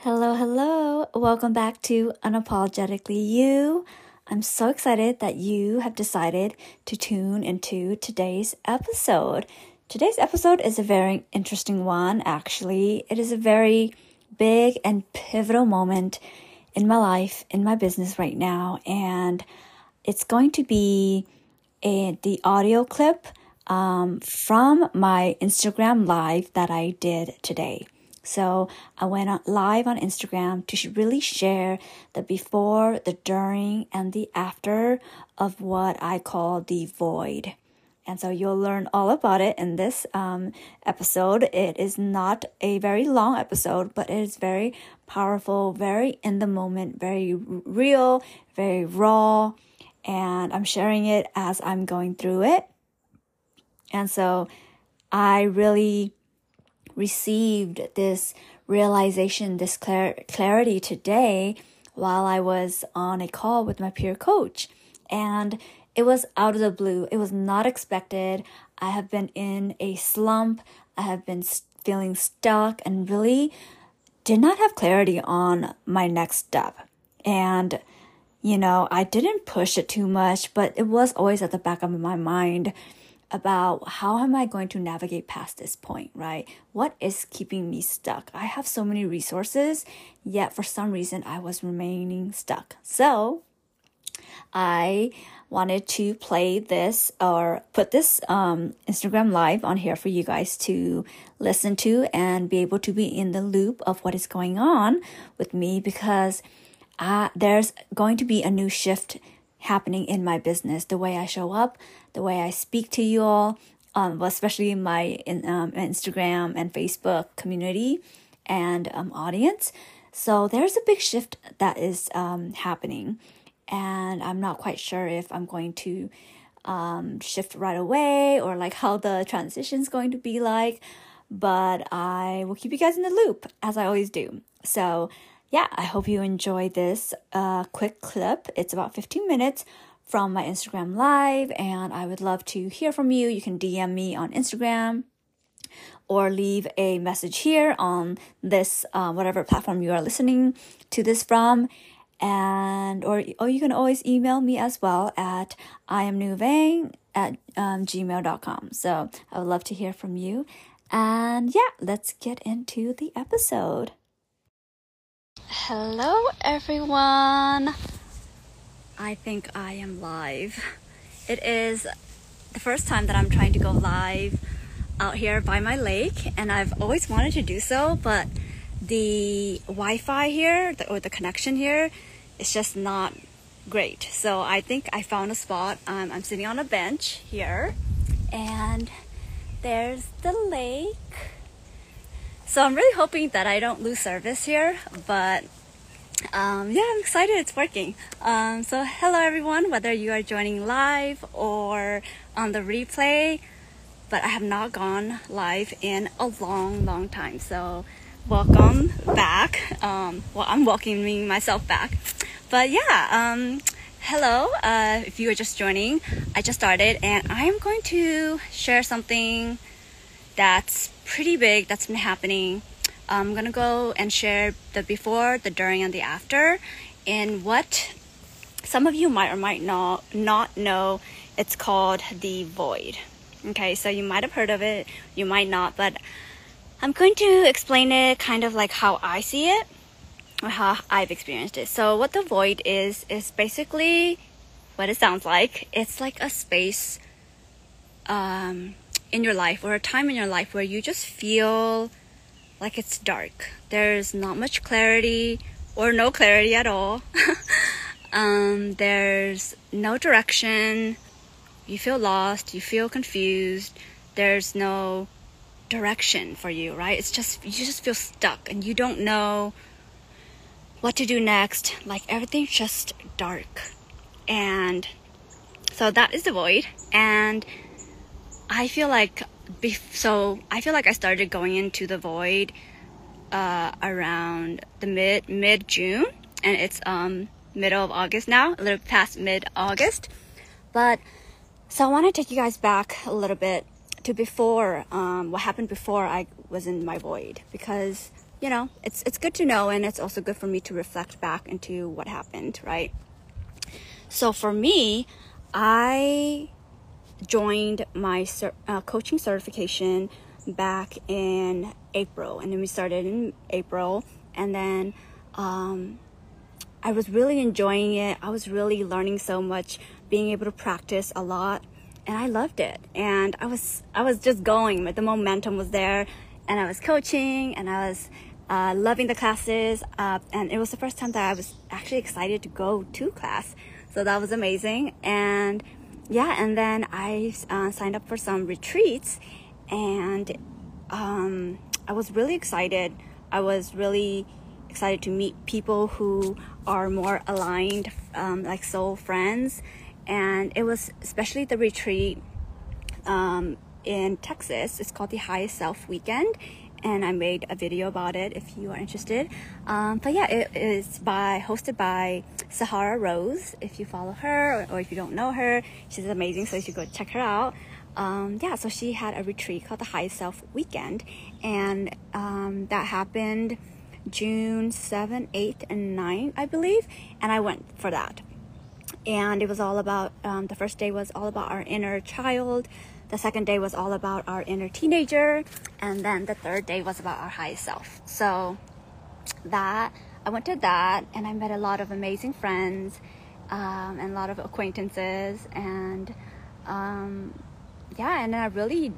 Hello, hello. Welcome back to Unapologetically You. I'm so excited that you have decided to tune into today's episode. Today's episode is a very interesting one, actually. It is a very big and pivotal moment in my life, in my business right now, and it's going to be a, the audio clip um, from my Instagram live that I did today. So I went live on Instagram to really share the before, the during, and the after of what I call the void. And so you'll learn all about it in this um, episode. It is not a very long episode, but it is very powerful, very in the moment, very real, very raw. And I'm sharing it as I'm going through it. And so I really received this realization, this clar- clarity today while I was on a call with my peer coach. And it was out of the blue. It was not expected. I have been in a slump. I have been feeling stuck and really did not have clarity on my next step. And, you know, I didn't push it too much, but it was always at the back of my mind about how am I going to navigate past this point, right? What is keeping me stuck? I have so many resources, yet for some reason I was remaining stuck. So I wanted to play this or put this um, Instagram live on here for you guys to listen to and be able to be in the loop of what is going on with me because uh, there's going to be a new shift happening in my business, the way I show up, the way I speak to you all, um, especially my in, um, Instagram and Facebook community and um, audience. So there's a big shift that is um, happening, and I'm not quite sure if I'm going to um, shift right away or like how the transition is going to be like. But I will keep you guys in the loop as I always do. So yeah, I hope you enjoy this uh, quick clip. It's about 15 minutes from my Instagram live, and I would love to hear from you. You can DM me on Instagram or leave a message here on this uh, whatever platform you are listening to this from and or or you can always email me as well at i am nuvang at um, gmail.com so i would love to hear from you and yeah let's get into the episode Hello, everyone. I think I am live. It is the first time that I'm trying to go live out here by my lake, and I've always wanted to do so, but the Wi Fi here, or the connection here, is just not great. So I think I found a spot. Um, I'm sitting on a bench here, and there's the lake so I'm really hoping that I don't lose service here, but um, yeah, I'm excited it's working. Um, so hello everyone, whether you are joining live or on the replay, but I have not gone live in a long, long time. So welcome back. Um, well, I'm welcoming myself back. But yeah, um, hello. Uh, if you are just joining, I just started and I am going to share something that's pretty big that's been happening. I'm gonna go and share the before, the during, and the after, and what some of you might or might not not know. It's called the void. Okay, so you might have heard of it, you might not, but I'm going to explain it kind of like how I see it or how I've experienced it. So, what the void is, is basically what it sounds like. It's like a space um, in your life or a time in your life where you just feel like it's dark. There's not much clarity or no clarity at all. um, there's no direction. You feel lost. You feel confused. There's no direction for you, right? It's just, you just feel stuck and you don't know what to do next. Like everything's just dark. And so that is the void. And I feel like so I feel like I started going into the void uh, around the mid mid June, and it's um middle of August now, a little past mid August. But so I want to take you guys back a little bit to before um, what happened before I was in my void because you know, it's it's good to know, and it's also good for me to reflect back into what happened, right? So for me, I joined my uh, coaching certification back in April, and then we started in April, and then um, I was really enjoying it. I was really learning so much, being able to practice a lot, and I loved it. And I was I was just going, but the momentum was there, and I was coaching, and I was uh, loving the classes, uh, and it was the first time that I was actually excited to go to class. So that was amazing, and yeah, and then I uh, signed up for some retreats, and um, I was really excited. I was really excited to meet people who are more aligned, um, like soul friends, and it was especially the retreat um, in Texas. It's called the Highest Self Weekend, and I made a video about it if you are interested. Um, but yeah, it is by hosted by Sahara Rose. If you follow her or, or, if you don't know her, she's amazing, so you should go check her out. Um, yeah, so she had a retreat called the High Self Weekend, and um, that happened June 7th, 8th, and 9th, I believe, and I went for that. And it was all about, um, the first day was all about our inner child, the second day was all about our inner teenager, and then the third day was about our highest self. So that I went to that, and I met a lot of amazing friends um, and a lot of acquaintances, and um, yeah, and I really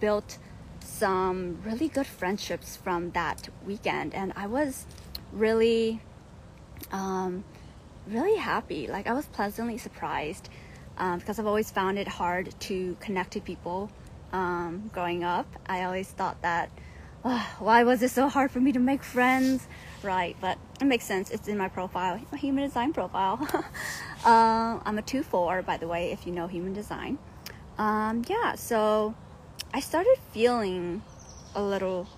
built some really good friendships from that weekend, and I was really, um, really happy. Like I was pleasantly surprised um, because I've always found it hard to connect to people um, growing up. I always thought that, oh, why was it so hard for me to make friends? Right, but it makes sense. It's in my profile, my human design profile. uh, I'm a 2 4, by the way, if you know human design. Um, yeah, so I started feeling a little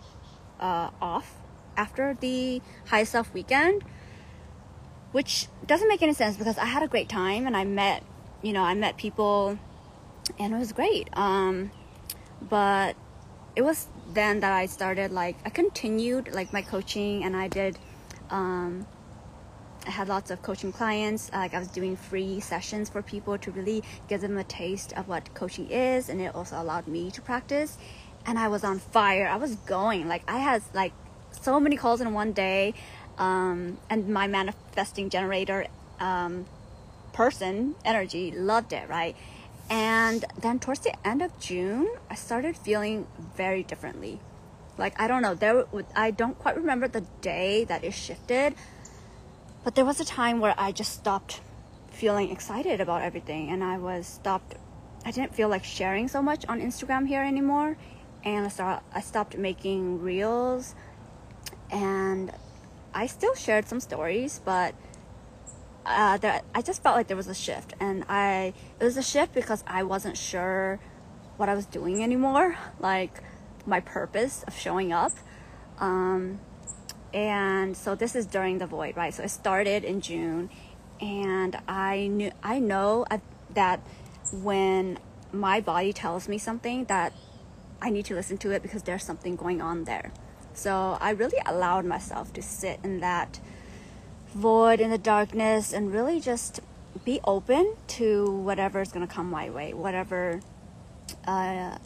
uh, off after the high self weekend, which doesn't make any sense because I had a great time and I met you know, I met people and it was great. Um, but it was then that I started like I continued like my coaching and I did um, I had lots of coaching clients. Like I was doing free sessions for people to really give them a taste of what coaching is, and it also allowed me to practice. And I was on fire. I was going like I had like so many calls in one day, um, and my manifesting generator um, person energy loved it right? And then towards the end of june i started feeling very differently. Like i don't know there i don't quite remember the day that it shifted but there was a time where i just stopped feeling excited about everything and i was stopped i didn't feel like sharing so much on instagram here anymore and i, start, I stopped making reels and i still shared some stories but uh, I just felt like there was a shift, and I it was a shift because I wasn't sure what I was doing anymore, like my purpose of showing up. Um, and so this is during the void, right? So it started in June, and I knew I know that when my body tells me something that I need to listen to it because there's something going on there. So I really allowed myself to sit in that void in the darkness and really just be open to whatever is going to come my way, whatever uh,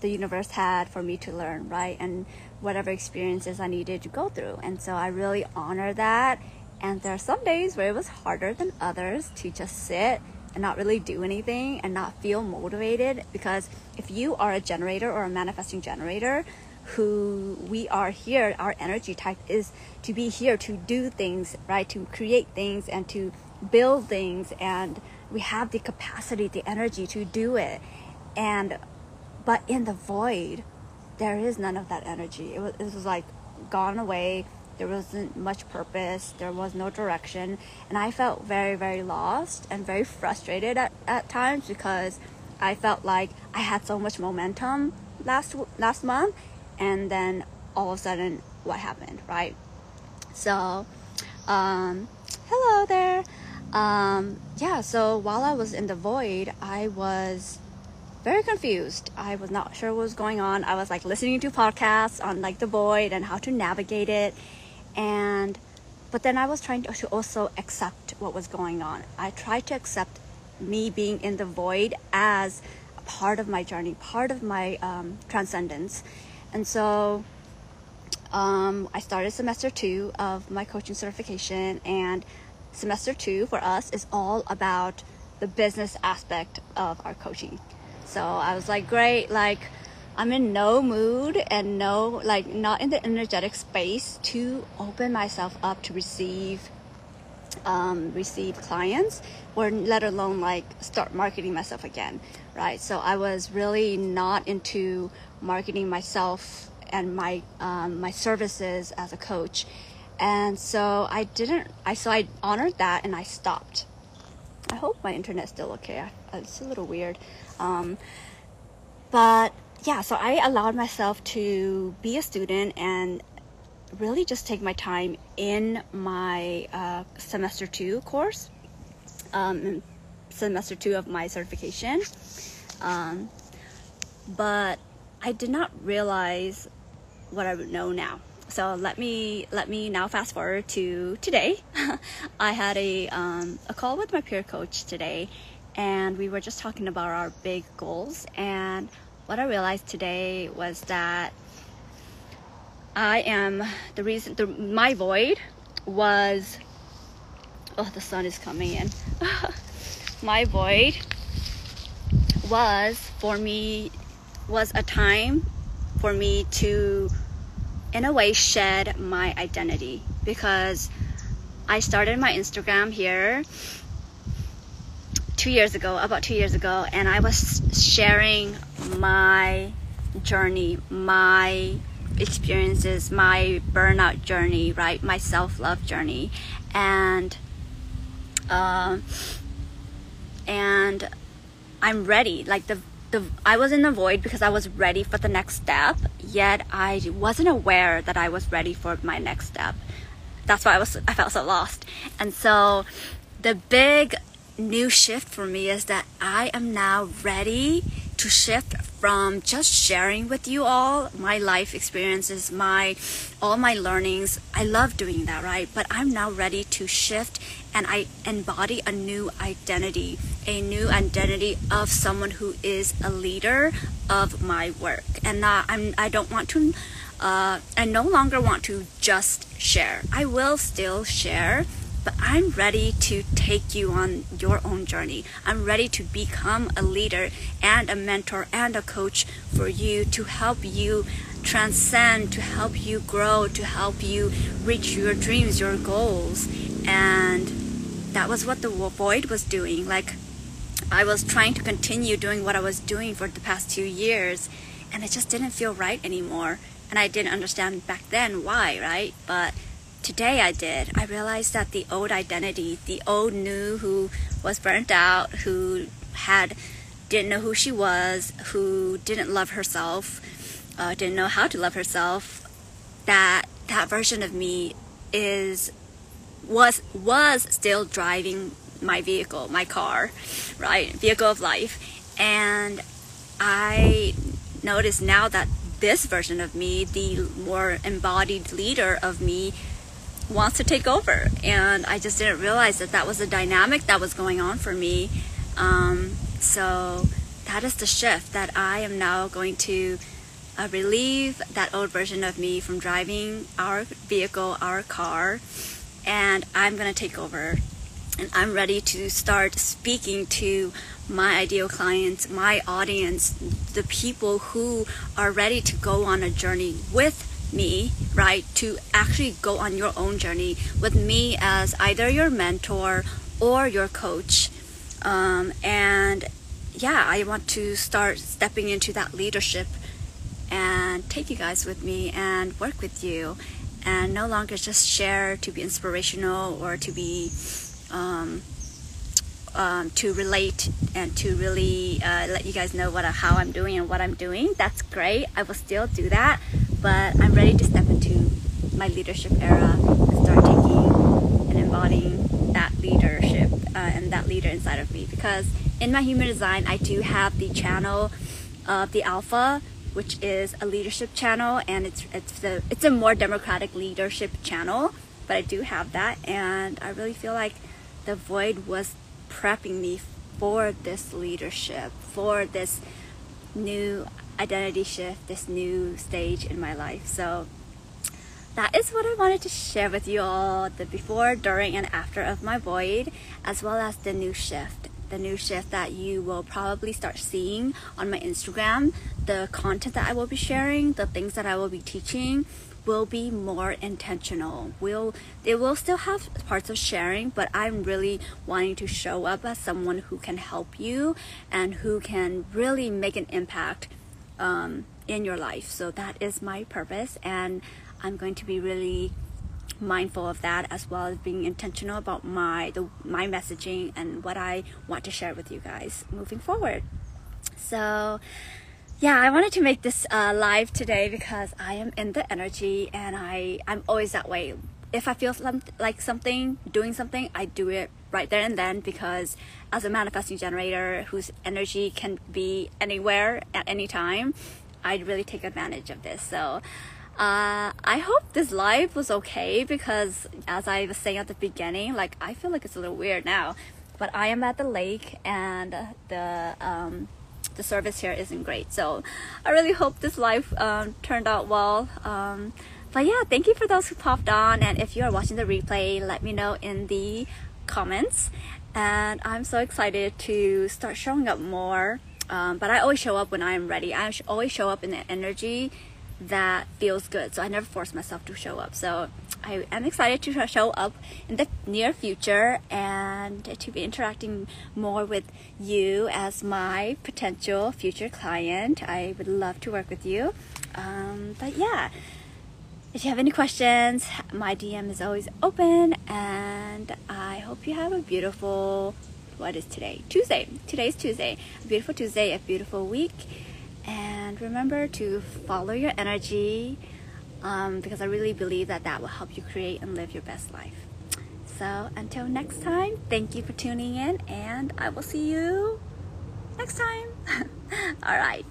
the universe had for me to learn, right? And whatever experiences I needed to go through. And so I really honor that. And there are some days where it was harder than others to just sit and not really do anything and not feel motivated because if you are a generator or a manifesting generator, who we are here, our energy type is to be here to do things, right? To create things and to build things. And we have the capacity, the energy to do it. And, but in the void, there is none of that energy. It was, it was like gone away. There wasn't much purpose. There was no direction. And I felt very, very lost and very frustrated at, at times because I felt like I had so much momentum last last month and then all of a sudden what happened right so um, hello there um, yeah so while i was in the void i was very confused. I was not sure what was going on. I was like listening to podcasts on like the void and how to navigate it. And but then I was trying to, also accept what was going on. I tried to accept me being in the void as a part of my journey, part of my um, transcendence. And so um, I started semester two of my coaching certification, and semester two for us is all about the business aspect of our coaching. So I was like, great, like I'm in no mood and no, like, not in the energetic space to open myself up to receive, um, receive clients or let alone like start marketing myself again, right? So I was really not into marketing myself and my, um, my services as a coach. And so I didn't, I, so I honored that and I stopped. I hope my internet's still okay. It's a little weird. Um, but yeah, so I allowed myself to be a student and really just take my time in my uh, semester two course, um, semester two of my certification. Um, but I did not realize what I would know now. So let me let me now fast forward to today. I had a um, a call with my peer coach today, and we were just talking about our big goals. And what I realized today was that I am the reason the, my void was oh the sun is coming in my void was for me was a time for me to in a way shed my identity because I started my Instagram here two years ago, about two years ago, and I was sharing my journey, my experiences, my burnout journey, right? My self love journey, and uh, and I'm ready. Like the the I was in the void because I was ready for the next step, yet I wasn't aware that I was ready for my next step. That's why I was I felt so lost, and so the big new shift for me is that I am now ready to shift from just sharing with you all my life experiences, my all my learnings. I love doing that, right? But I'm now ready to shift and I embody a new identity, a new identity of someone who is a leader of my work. And uh, I'm I don't want to uh, I no longer want to just share. I will still share but I'm ready to take you on your own journey. I'm ready to become a leader and a mentor and a coach for you to help you transcend, to help you grow, to help you reach your dreams, your goals. And that was what the void was doing. Like, I was trying to continue doing what I was doing for the past two years, and it just didn't feel right anymore. And I didn't understand back then why, right? But today I did. I realized that the old identity, the old new who was burnt out, who had didn't know who she was, who didn't love herself, uh, didn't know how to love herself, that that version of me is was was still driving my vehicle, my car, right? Vehicle of life. And I notice now that this version of me, the more embodied leader of me, wants to take over. And I just didn't realize that that was a dynamic that was going on for me. Um, so that is the shift that I am now going to uh, relieve that old version of me from driving our vehicle, our car, and I'm going to take over. And I'm ready to start speaking to my ideal clients, my audience, the people who are ready to go on a journey with me, right, to actually go on your own journey with me as either your mentor or your coach. Um, and yeah, I want to start stepping into that leadership and take you guys with me and work with you and no longer just share to be inspirational or to be um, um, to relate and to really uh, let you guys know what how I'm doing and what I'm doing. That's great. I will still do that, but I'm ready to step into my leadership era and start taking and embodying that leadership uh, and that leader inside of me because in my human design, I do have the channel of the Alpha, which is a leadership channel, and it's it's the it's a more democratic leadership channel. But I do have that, and I really feel like the void was prepping me for this leadership, for this new identity shift, this new stage in my life. So that is what I wanted to share with you all the before, during, and after of my void, as well as the new shift. The new shift that you will probably start seeing on my Instagram, the content that I will be sharing, the things that I will be teaching will be more intentional. Will it will still have parts of sharing, but I'm really wanting to show up as someone who can help you and who can really make an impact um, in your life. So that is my purpose, and I'm going to be really mindful of that as well as being intentional about my the my messaging and what I want to share with you guys moving forward. So yeah, I wanted to make this uh, live today because I am in the energy and I I'm always that way. If I feel some, like something, doing something, I do it right there and then because as a manifesting generator whose energy can be anywhere at any time, I really take advantage of this. So uh, I hope this live was okay because as I was saying at the beginning, like I feel like it's a little weird now, but I am at the lake and the um, the service here isn't great. So I really hope this live um, turned out well. Um, but yeah, thank you for those who popped on, and if you are watching the replay, let me know in the comments. And I'm so excited to start showing up more. Um, but I always show up when I am ready. I always show up in the energy that feels good. So I never force myself to show up. So I am excited to show up in the near future and to be interacting more with you as my potential future client. I would love to work with you. Um, but yeah, if you have any questions, my DM is always open. And I hope you have a beautiful, what is today? Tuesday. Today's Tuesday. A beautiful Tuesday, a beautiful week and remember to follow your energy um, because I really believe that that will help you create and live your best life. So until next time, thank you for tuning in, and I will see you next time. All right,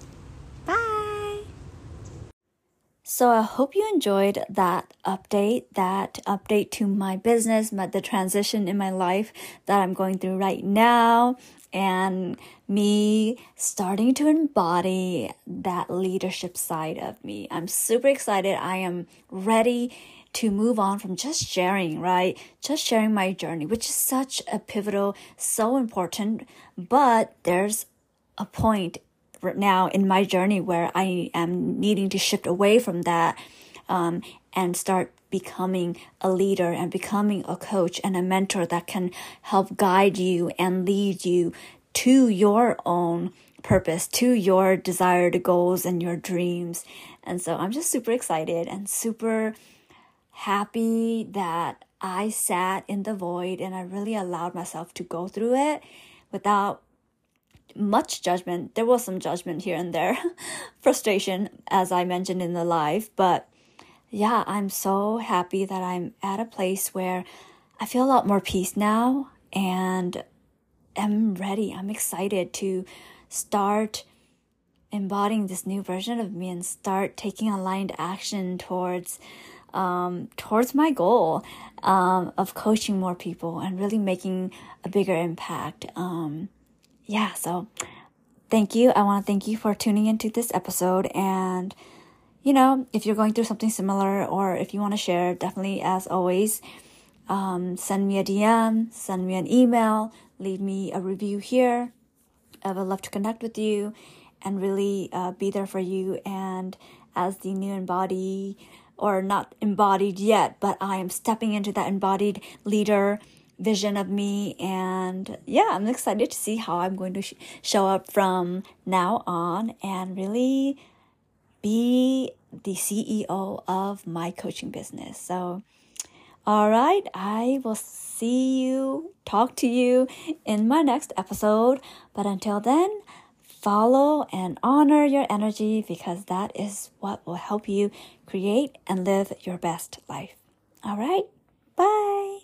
bye. So I hope you enjoyed that update, that update to my business, the transition in my life that I'm going through right now, and me starting to embody that leadership side of me. I'm super excited. I am ready to move on from just sharing, right? Just sharing my journey, which is such a pivotal, so important. But there's a point right now in my journey where I am needing to shift away from that um, and start becoming a leader and becoming a coach and a mentor that can help guide you and lead you to your own purpose, to your desired goals and your dreams. And so I'm just super excited and super happy that I sat in the void and I really allowed myself to go through it without much judgment. There was some judgment here and there, frustration, as I mentioned in the live. But yeah, I'm so happy that I'm at a place where I feel a lot more peace now and am ready. I'm excited to start embodying this new version of me and start taking aligned action towards um, towards my goal um, of coaching more people and really making a bigger impact. Um, yeah, so thank you. I want to thank you for tuning into this episode. And, you know, if you're going through something similar or if you want to share, definitely, as always, um, send me a DM, send me an email, leave me a review here. I would love to connect with you and really uh, be there for you. And as the new embodied, or not embodied yet, but I am stepping into that embodied leader vision of me. And yeah, I'm excited to see how I'm going to sh- show up from now on and really be the CEO of my coaching business. So, all right, I will see you, talk to you in my next episode. But until then, follow and honor your energy because that is what will help you create and live your best life. All right, bye.